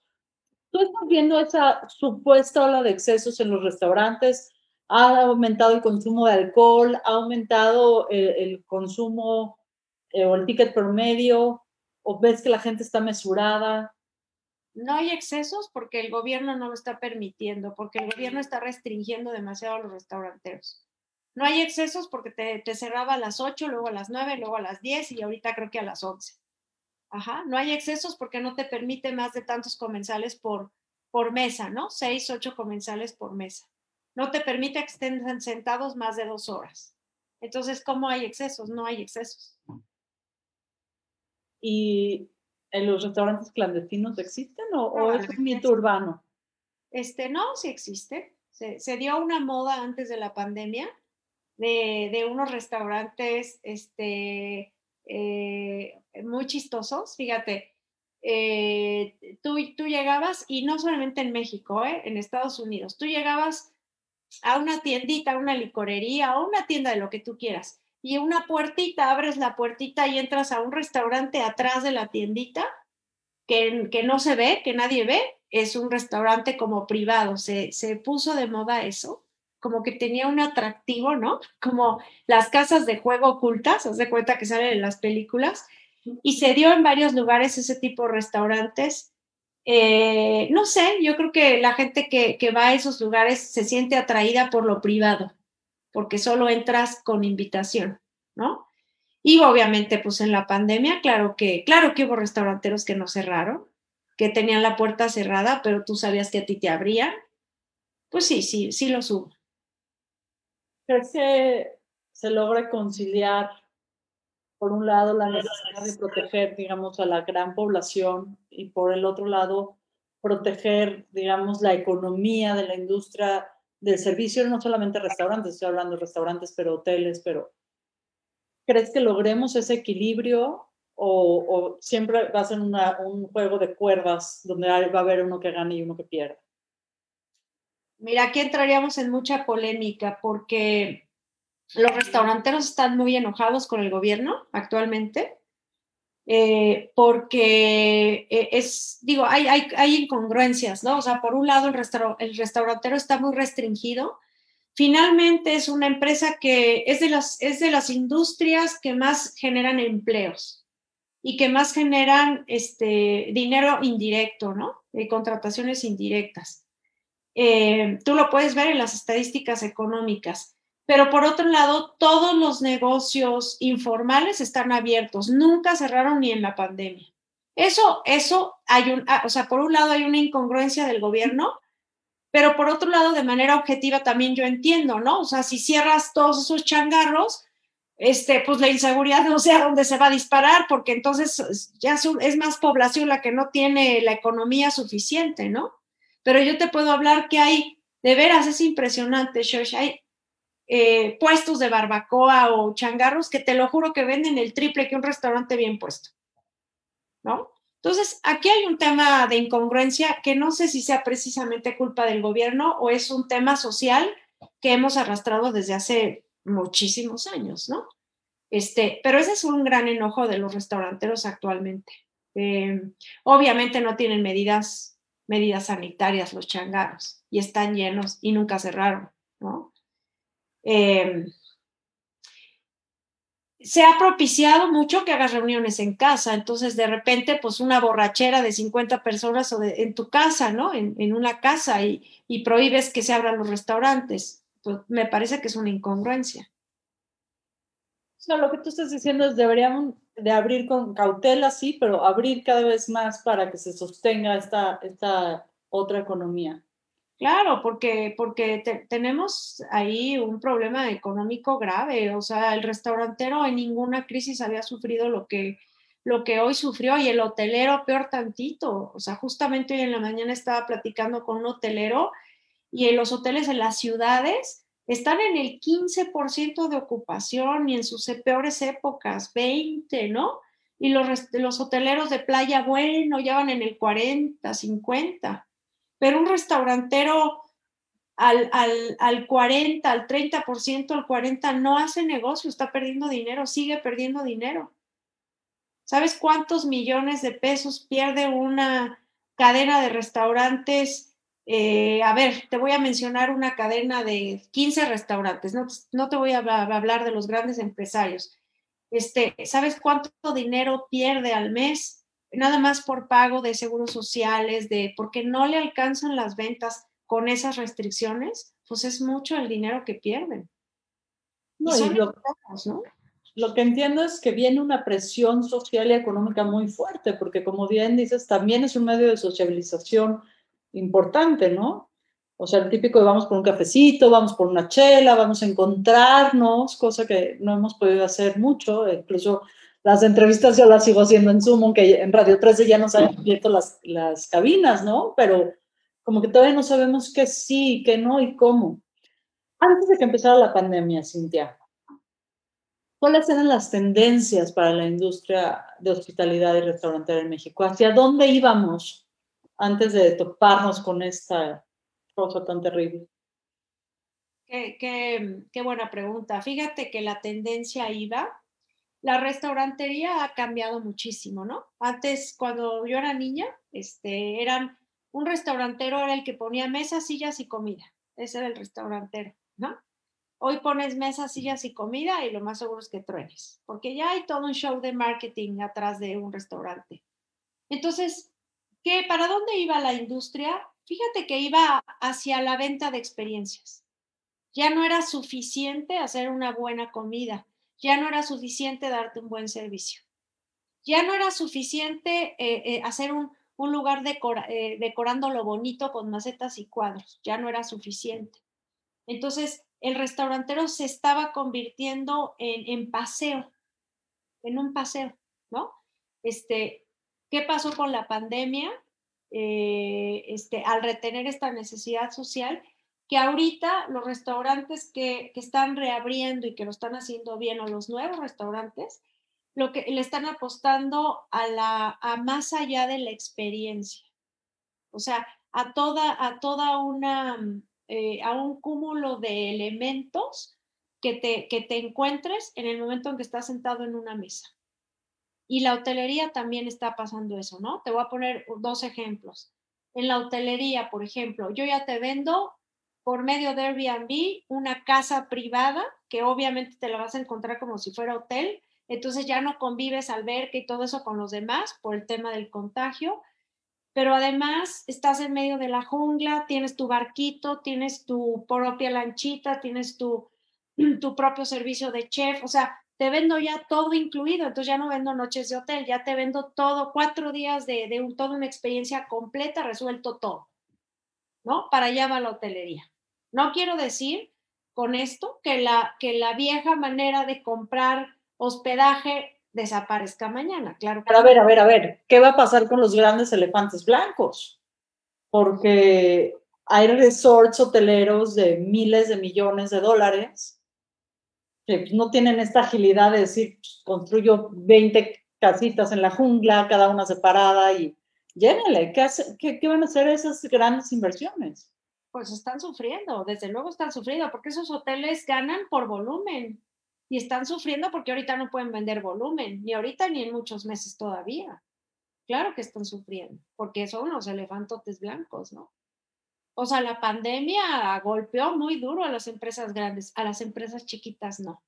¿Tú estás viendo esa supuesta ola de excesos en los restaurantes? ¿Ha aumentado el consumo de alcohol? ¿Ha aumentado el, consumo eh, o el ticket promedio? ¿O ves que la gente está mesurada? No hay excesos porque el gobierno no lo está permitiendo, porque el gobierno está restringiendo demasiado a los restauranteros. No hay excesos porque te, cerraba a las 8, luego a las 9, luego a las 10 y ahorita creo que a las 11. Ajá, no hay excesos porque no te permite más de tantos comensales por, por mesa, ¿no? 6, 8 comensales por mesa. No te permite que estén sentados más de dos horas. Entonces, ¿cómo hay excesos? No hay excesos. ¿Y en los restaurantes clandestinos existen o, es un mito urbano? Este, no, sí existe. Se, se dio una moda antes de la pandemia de, unos restaurantes este, eh, muy chistosos. Fíjate, eh, tú, tú llegabas, y no solamente en México, eh, en Estados Unidos, tú llegabas a una tiendita, a una licorería o una tienda de lo que tú quieras. Y una puertita, abres la puertita y entras a un restaurante atrás de la tiendita que, que no se ve, que nadie ve. Es un restaurante como privado. Se, se puso de moda eso como que tenía un atractivo, ¿no? Como las casas de juego ocultas, haz de cuenta que salen en las películas, y se dio en varios lugares ese tipo de restaurantes. Eh, no sé, yo creo que la gente que, que va a esos lugares se siente atraída por lo privado, porque solo entras con invitación, ¿no? Y obviamente, pues en la pandemia, claro que, claro que hubo restauranteros que no cerraron, que tenían la puerta cerrada, pero tú sabías que a ti te abrían. Pues sí, sí, sí los hubo. ¿Crees que se logra conciliar, por un lado, la necesidad de proteger, digamos, a la gran población y por el otro lado, proteger, digamos, la economía de la industria del servicio, no solamente restaurantes, estoy hablando de restaurantes, pero hoteles, pero ¿crees que logremos ese equilibrio o, o siempre va a ser una, un juego de cuerdas donde va a haber uno que gane y uno que pierda? Mira, aquí entraríamos en mucha polémica porque los restauranteros están muy enojados con el gobierno actualmente, eh, porque eh, es, digo, hay, hay, incongruencias, ¿no? O sea, por un lado el, el restaurantero está muy restringido. Finalmente es una empresa que es de, las, es de las industrias que más generan empleos y que más generan este, dinero indirecto, ¿no? De contrataciones indirectas. Eh, tú lo puedes ver en las estadísticas económicas. Pero por otro lado, todos los negocios informales están abiertos, nunca cerraron ni en la pandemia. Eso, eso hay un, ah, o sea, por un lado hay una incongruencia del gobierno, pero por otro lado, de manera objetiva también yo entiendo, ¿no? O sea, si cierras todos esos changarros, este, pues la inseguridad no sé a dónde se va a disparar, porque entonces ya es más población la que no tiene la economía suficiente, ¿no? Pero yo te puedo hablar que hay, de veras, es impresionante, Shosh, hay eh, puestos de barbacoa o changarros que te lo juro que venden el triple que un restaurante bien puesto, ¿no? Entonces, aquí hay un tema de incongruencia que no sé si sea precisamente culpa del gobierno o es un tema social que hemos arrastrado desde hace muchísimos años, ¿no? Este, pero ese es un gran enojo de los restauranteros actualmente. Eh, obviamente no tienen medidas medidas sanitarias los changarros y están llenos y nunca cerraron, ¿no? Em, se ha propiciado mucho que hagas reuniones en casa, entonces de repente pues una borrachera de 50 personas o en tu casa, ¿no? En, una casa y, y, prohíbes que se abran los restaurantes, pues me parece que es una incongruencia. Lo que tú estás diciendo es deberíamos de abrir con cautela, sí, pero abrir cada vez más para que se sostenga esta, esta otra economía. Claro, porque, porque tenemos ahí un problema económico grave. O sea, el restaurantero en ninguna crisis había sufrido lo que, lo que hoy sufrió y el hotelero peor tantito. O sea, justamente hoy en la mañana estaba platicando con un hotelero y en los hoteles en las ciudades están en el 15% de ocupación y en sus peores épocas, 20, ¿no? Y los, los hoteleros de playa, bueno, ya van en el 40, 50. Pero un restaurantero al, al, al 40, al 30%, al 40% no hace negocio, está perdiendo dinero, sigue perdiendo dinero. ¿Sabes cuántos millones de pesos pierde una cadena de restaurantes? Eh, a ver, te voy a mencionar una cadena de 15 restaurantes, no, no te voy a, hablar de los grandes empresarios. Este, ¿Sabes cuánto dinero pierde al mes? Nada más por pago de seguros sociales, de porque no le alcanzan las ventas con esas restricciones, pues es mucho el dinero que pierden. No, y lo, ¿no? lo que entiendo es que viene una presión social y económica muy fuerte, porque como bien dices, también es un medio de sociabilización importante, ¿no? O sea, el típico vamos por un cafecito, vamos por una chela, vamos a encontrarnos, cosa que no hemos podido hacer mucho, incluso las entrevistas yo las sigo haciendo en Zoom, aunque en Radio 13 ya nos han abierto las, las cabinas, ¿no? Pero como que todavía no sabemos qué sí, qué no y cómo. Antes de que empezara la pandemia, Cintia, ¿cuáles eran las tendencias para la industria de hospitalidad y restaurantera en México? ¿Hacia dónde íbamos? Antes de toparnos con esta cosa tan terrible? qué, buena pregunta. Fíjate que la tendencia iba, la restaurantería ha cambiado muchísimo, ¿no? Antes, cuando yo era niña, este, eran, un restaurantero era el que ponía mesas, sillas y comida. Ese era el restaurantero, ¿no? Hoy pones mesas, sillas y comida y lo más seguro es que truenes, porque ya hay todo un show de marketing atrás de un restaurante. Entonces, ¿qué, ¿para dónde iba la industria? Fíjate que iba hacia la venta de experiencias. Ya no era suficiente hacer una buena comida, ya no era suficiente darte un buen servicio, ya no era suficiente eh, eh, hacer un, lugar eh, decorando lo bonito con macetas y cuadros, ya no era suficiente. Entonces, el restaurantero se estaba convirtiendo en, paseo, en un paseo, ¿no? Este, ¿Qué pasó con la pandemia? Eh, este, al retener esta necesidad social, que ahorita los restaurantes que, están reabriendo y que lo están haciendo bien, o los nuevos restaurantes, lo que le están apostando a la a más allá de la experiencia. O sea, a toda, a toda una eh, a un cúmulo de elementos que te, que te encuentres en el momento en que estás sentado en una mesa. Y la hotelería también está pasando eso, ¿no? Te voy a poner dos ejemplos. En la hotelería, por ejemplo, yo ya te vendo por medio de Airbnb una casa privada que obviamente te la vas a encontrar como si fuera hotel. Entonces ya no convives alberca y todo eso con los demás por el tema del contagio, pero además estás en medio de la jungla, tienes tu barquito, tienes tu propia lanchita, tienes tu, tu propio servicio de chef, o sea, te vendo ya todo incluido, entonces ya no vendo noches de hotel, ya te vendo todo, cuatro días de, de toda una experiencia completa, resuelto todo, ¿no? Para allá va la hotelería. No quiero decir con esto que la, que la vieja manera de comprar hospedaje desaparezca mañana, claro. Pero a ver, a ver, a ver, ¿qué va a pasar con los grandes elefantes blancos? Porque hay resorts hoteleros de miles de millones de dólares que no tienen esta agilidad de decir, pues, construyo 20 casitas en la jungla, cada una separada y llénele. ¿Qué, qué, ¿Qué van a hacer esas grandes inversiones? Pues están sufriendo, desde luego están sufriendo, porque esos hoteles ganan por volumen y están sufriendo porque ahorita no pueden vender volumen, ni ahorita ni en muchos meses todavía. Claro que están sufriendo, porque son los elefantotes blancos, ¿no? O sea, la pandemia golpeó muy duro a las empresas grandes, a las empresas chiquitas no,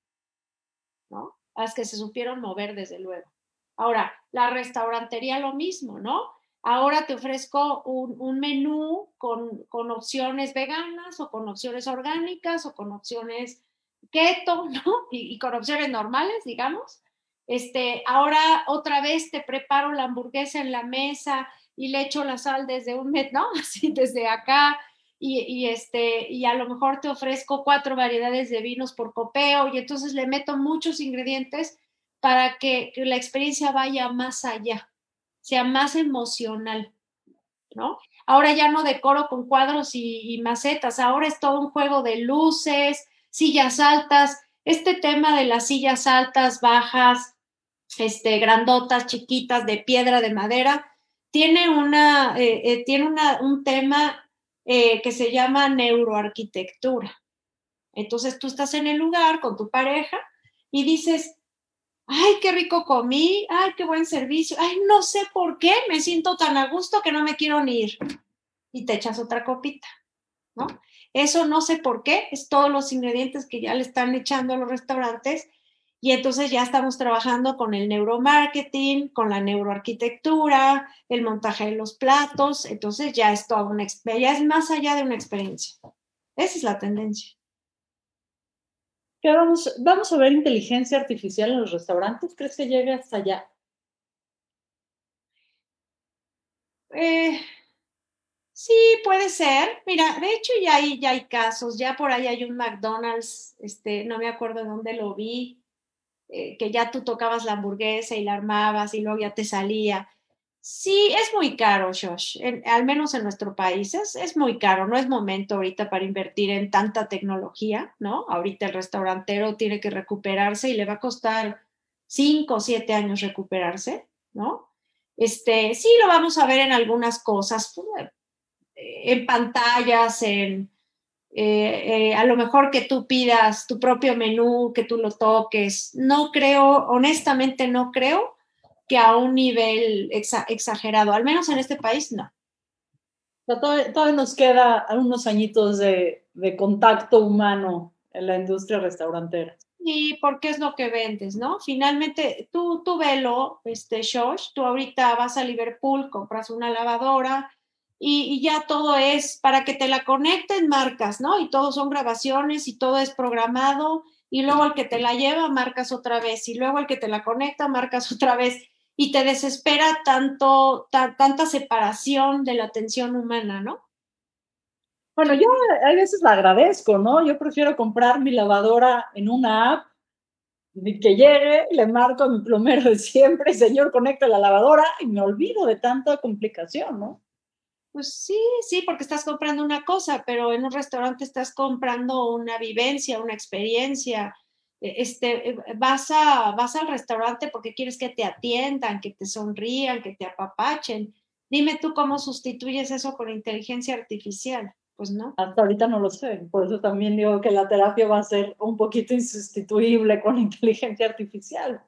¿no? A las que se supieron mover, desde luego. Ahora, la restaurantería lo mismo, ¿no? Ahora te ofrezco un, un menú con, con, opciones veganas o con opciones orgánicas o con opciones keto, ¿no? Y, con opciones normales, digamos. Este, ahora otra vez te preparo la hamburguesa en la mesa y le echo la sal desde un mes, ¿no? Así desde acá. Y, este, y a lo mejor te ofrezco cuatro variedades de vinos por copeo y entonces le meto muchos ingredientes para que, la experiencia vaya más allá, sea más emocional, ¿no? Ahora ya no decoro con cuadros y macetas, ahora es todo un juego de luces, sillas altas, este tema de las sillas altas, bajas, este, grandotas, chiquitas, de piedra, de madera, tiene, una, eh, eh, tiene un tema eh, que se llama neuroarquitectura. Entonces tú estás en el lugar con tu pareja y dices, ay, qué rico comí, ay, qué buen servicio, ay, no sé por qué, me siento tan a gusto que no me quiero ni ir. Y te echas otra copita, ¿no? Eso no sé por qué, es todos los ingredientes que ya le están echando a los restaurantes y entonces ya estamos trabajando con el neuromarketing, con la neuroarquitectura, el montaje de los platos, entonces ya es toda una ya es más allá de una experiencia. Esa es la tendencia. ¿Qué vamos, vamos a ver inteligencia artificial en los restaurantes? ¿Crees que llegue hasta allá? Eh, Sí, puede ser. Mira, de hecho ya hay, ya hay casos, ya por ahí hay un McDonald's, este, no me acuerdo dónde lo vi, eh, que ya tú tocabas la hamburguesa y la armabas y luego ya te salía. Sí, es muy caro, Josh, al menos en nuestro país es, es, muy caro, no es momento ahorita para invertir en tanta tecnología, ¿no? Ahorita el restaurantero tiene que recuperarse y le va a costar cinco o siete años recuperarse, ¿no? Este, sí lo vamos a ver en algunas cosas, en pantallas, en, eh, eh, a lo mejor que tú pidas tu propio menú, que tú lo toques. No creo, honestamente no creo que a un nivel exagerado, al menos en este país, no. Todavía, nos queda unos añitos de, de, contacto humano en la industria restaurantera. Y porque es lo que vendes, ¿no? Finalmente, tú, tú velo, este, Shosh, tú ahorita vas a Liverpool, compras una lavadora, y, ya todo es para que te la conecten marcas, ¿no? Y todo son grabaciones y todo es programado y luego el que te la lleva marcas otra vez y luego el que te la conecta marcas otra vez y te desespera tanto, tanta separación de la atención humana, ¿no? Bueno, yo a veces la agradezco, ¿no? Yo prefiero comprar mi lavadora en una app que llegue, le marco a mi plomero de siempre, señor, conecta la lavadora y me olvido de tanta complicación, ¿no? Pues sí, sí, porque estás comprando una cosa, pero en un restaurante estás comprando una vivencia, una experiencia. E, este, e, vas, a, vas al restaurante porque quieres que te atiendan, que te sonrían, que te apapachen. Dime tú cómo sustituyes eso con inteligencia artificial. Pues no. Hasta ahorita no lo sé. Por eso también digo que la terapia va a ser un poquito insustituible con inteligencia artificial.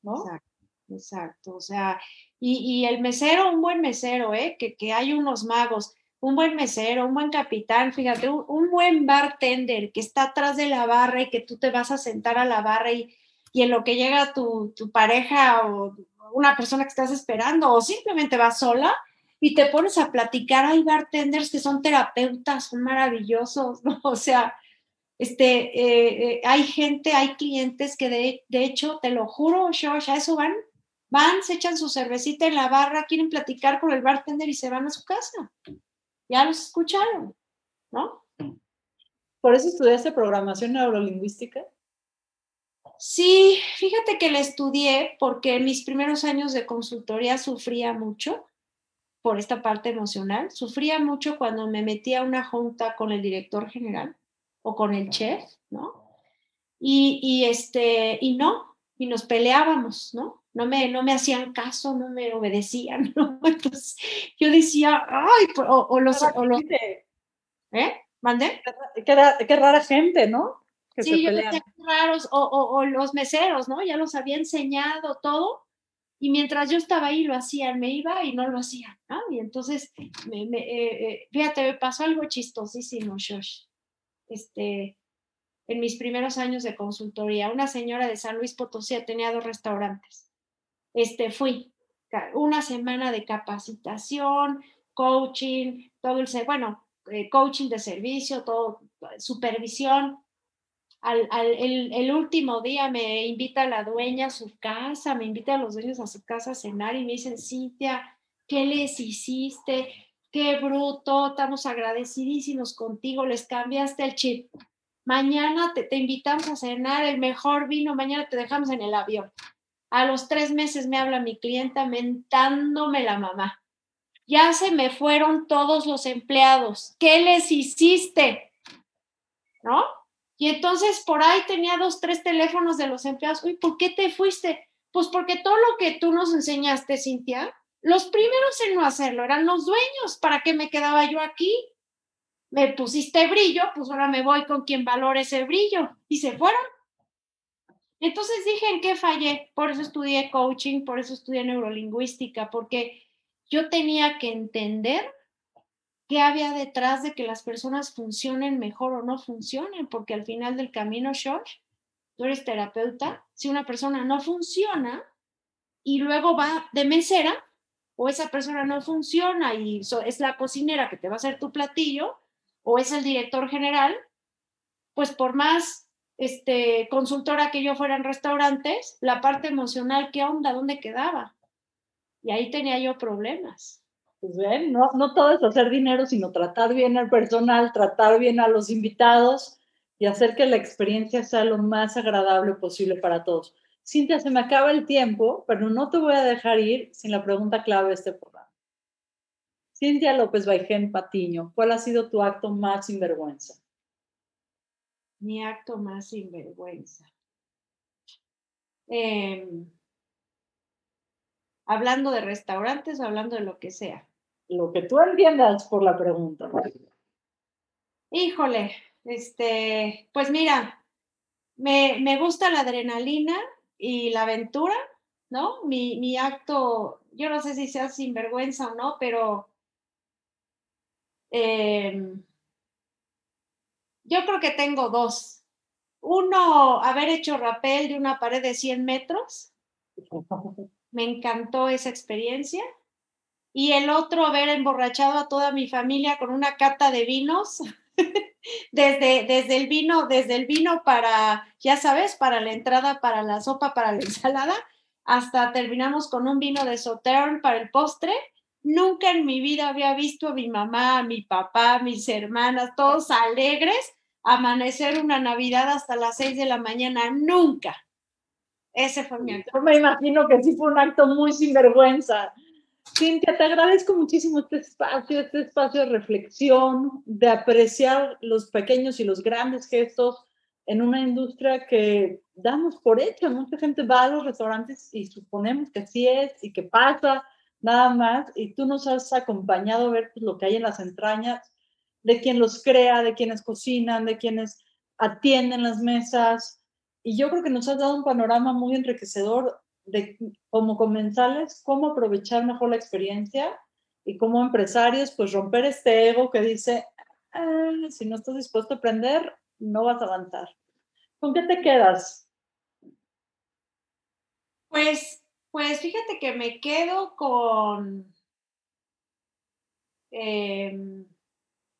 ¿no? Exacto, exacto. O sea, y, el mesero, un buen mesero, ¿eh? que, que hay unos magos, un buen mesero, un buen capitán, fíjate, un, buen bartender que está atrás de la barra y que tú te vas a sentar a la barra y, y en lo que llega tu, tu pareja o una persona que estás esperando o simplemente vas sola y te pones a platicar, hay bartenders que son terapeutas, son maravillosos, ¿no? O sea, este, eh, eh, hay gente, hay clientes que de, de hecho, te lo juro, Josh, a eso van Van, se echan su cervecita en la barra, quieren platicar con el bartender y se van a su casa. Ya los escucharon, ¿no? ¿Por eso estudiaste programación neurolingüística? Sí, fíjate que la estudié porque en mis primeros años de consultoría sufría mucho por esta parte emocional. Sufría mucho cuando me metía a una junta con el director general o con el chef, ¿no? Y, y, este, y no, y nos peleábamos, ¿no? No me, no me hacían caso, no me obedecían, ¿no? Entonces yo decía, ay, o, los... O los ¿Eh? ¿Mandé? Qué, qué, rara gente, ¿no? sí, yo decía, raros, o, o, los meseros, ¿no? Ya los había enseñado todo, y mientras yo estaba ahí lo hacían, me iba y no lo hacían, ¿no? Y entonces, me, me, eh, eh, fíjate, me pasó algo chistosísimo, Shosh. Este, en mis primeros años de consultoría, una señora de San Luis Potosí tenía dos restaurantes este, fui una semana de capacitación, coaching, todo el, bueno, eh, coaching de servicio, todo, supervisión. Al, el, el, último día me invita la dueña a su casa, me invita a los dueños a su casa a cenar y me dicen, Cintia, ¿qué les hiciste? Qué bruto, estamos agradecidísimos contigo, les cambiaste el chip. Mañana te, te invitamos a cenar el mejor vino, mañana te dejamos en el avión. A los tres meses me habla mi clienta mentándome la mamá. Ya se me fueron todos los empleados. ¿Qué les hiciste? ¿No? Y entonces por ahí tenía dos, tres teléfonos de los empleados. Uy, ¿por qué te fuiste? Pues porque todo lo que tú nos enseñaste, Cintia, los primeros en no hacerlo eran los dueños. ¿Para qué me quedaba yo aquí? Me pusiste brillo, pues ahora me voy con quien valore ese brillo. Y se fueron. Entonces dije en qué fallé, por eso estudié coaching, por eso estudié neurolingüística, porque yo tenía que entender qué había detrás de que las personas funcionen mejor o no funcionen, porque al final del camino, George, tú eres terapeuta, si una persona no funciona y luego va de mesera, o esa persona no funciona y es la cocinera que te va a hacer tu platillo, o es el director general, pues por más este, consultora que yo fuera en restaurantes, la parte emocional, ¿qué onda? ¿Dónde quedaba? Y ahí tenía yo problemas. Pues ven, no, no todo es hacer dinero, sino tratar bien al personal, tratar bien a los invitados y hacer que la experiencia sea lo más agradable posible para todos. Cintia, se me acaba el tiempo, pero no te voy a dejar ir sin la pregunta clave de este programa. Cintia López Baijén Patiño, ¿cuál ha sido tu acto más sinvergüenza? Mi acto más sinvergüenza. Em, hablando de restaurantes o hablando de lo que sea. Lo que tú entiendas por la pregunta. Híjole, este, pues mira, me, me gusta la adrenalina y la aventura, ¿no? Mi, mi acto, yo no sé si sea sinvergüenza o no, pero em, yo creo que tengo dos. Uno, haber hecho rapel de una pared de 100 metros. Me encantó esa experiencia. Y el otro, haber emborrachado a toda mi familia con una cata de vinos. desde, desde el vino, desde el vino para, ya sabes, para la entrada, para la sopa, para la ensalada, hasta terminamos con un vino de Sauternes para el postre. Nunca en mi vida había visto a mi mamá, a mi papá, a mis hermanas, todos alegres, amanecer una Navidad hasta las seis de la mañana. Nunca. Ese fue mi acto. Yo me imagino que sí fue un acto muy sinvergüenza. Cintia, te agradezco muchísimo este espacio, este espacio de reflexión, de apreciar los pequeños y los grandes gestos en una industria que damos por hecho. Mucha gente va a los restaurantes y suponemos que así es y que pasa nada más. Y tú nos has acompañado a ver pues, lo que hay en las entrañas de quien los crea, de quienes cocinan, de quienes atienden las mesas. Y yo creo que nos has dado un panorama muy enriquecedor de como comensales, cómo aprovechar mejor la experiencia y como empresarios, pues romper este ego que dice, ah, si no estás dispuesto a aprender, no vas a avanzar. ¿Con qué te quedas? Pues, pues fíjate que me quedo con, em,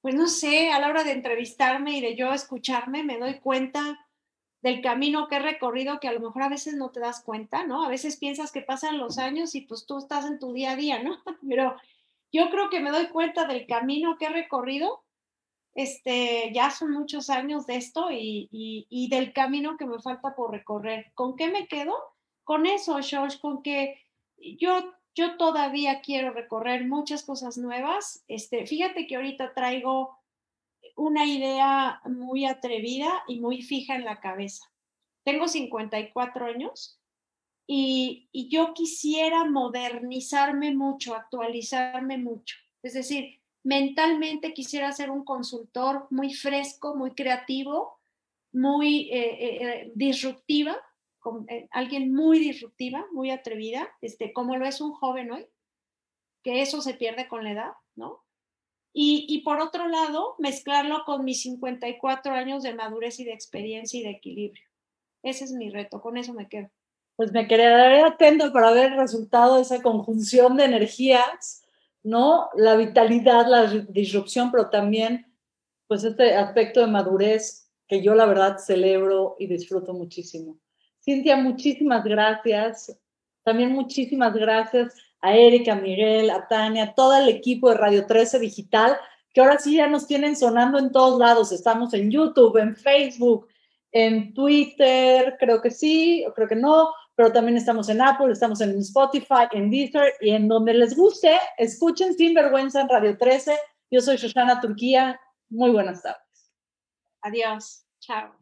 pues no sé, a la hora de entrevistarme y de yo escucharme, me doy cuenta del camino que he recorrido que a lo mejor a veces no te das cuenta, ¿no? A veces piensas que pasan los años y pues tú estás en tu día a día, ¿no? Pero yo creo que me doy cuenta del camino que he recorrido este, ya son muchos años de esto y, del camino que me falta por recorrer. ¿Con qué me quedo? Con eso, George, con que yo, yo todavía quiero recorrer muchas cosas nuevas. Este, fíjate que ahorita traigo una idea muy atrevida y muy fija en la cabeza. Tengo 54 años y, y yo quisiera modernizarme mucho, actualizarme mucho. Es decir, mentalmente quisiera ser un consultor muy fresco, muy creativo, muy eh, eh, eh, disruptiva, alguien muy disruptiva, muy atrevida, este, como lo es un joven hoy, que eso se pierde con la edad, ¿no? Y, y, por otro lado, mezclarlo con mis 54 años de madurez y de experiencia y de equilibrio. Ese es mi reto, con eso me quedo. Pues me quedaré atento para ver resultado de esa conjunción de energías ¿no? La vitalidad, la disrupción, pero también, pues, este aspecto de madurez que yo la verdad celebro y disfruto muchísimo. Cintia, muchísimas gracias. También muchísimas gracias a Erika, Miguel, a Tania, todo el equipo de Radio 13 Digital, que ahora sí ya nos tienen sonando en todos lados. Estamos en YouTube, en Facebook, en Twitter, creo que sí, o creo que no, pero también estamos en Apple, estamos en Spotify, en Deezer y en donde les guste, escuchen Sin Vergüenza en Radio 13. Yo soy Shoshana Turquía. Muy buenas tardes. Adiós. Chao.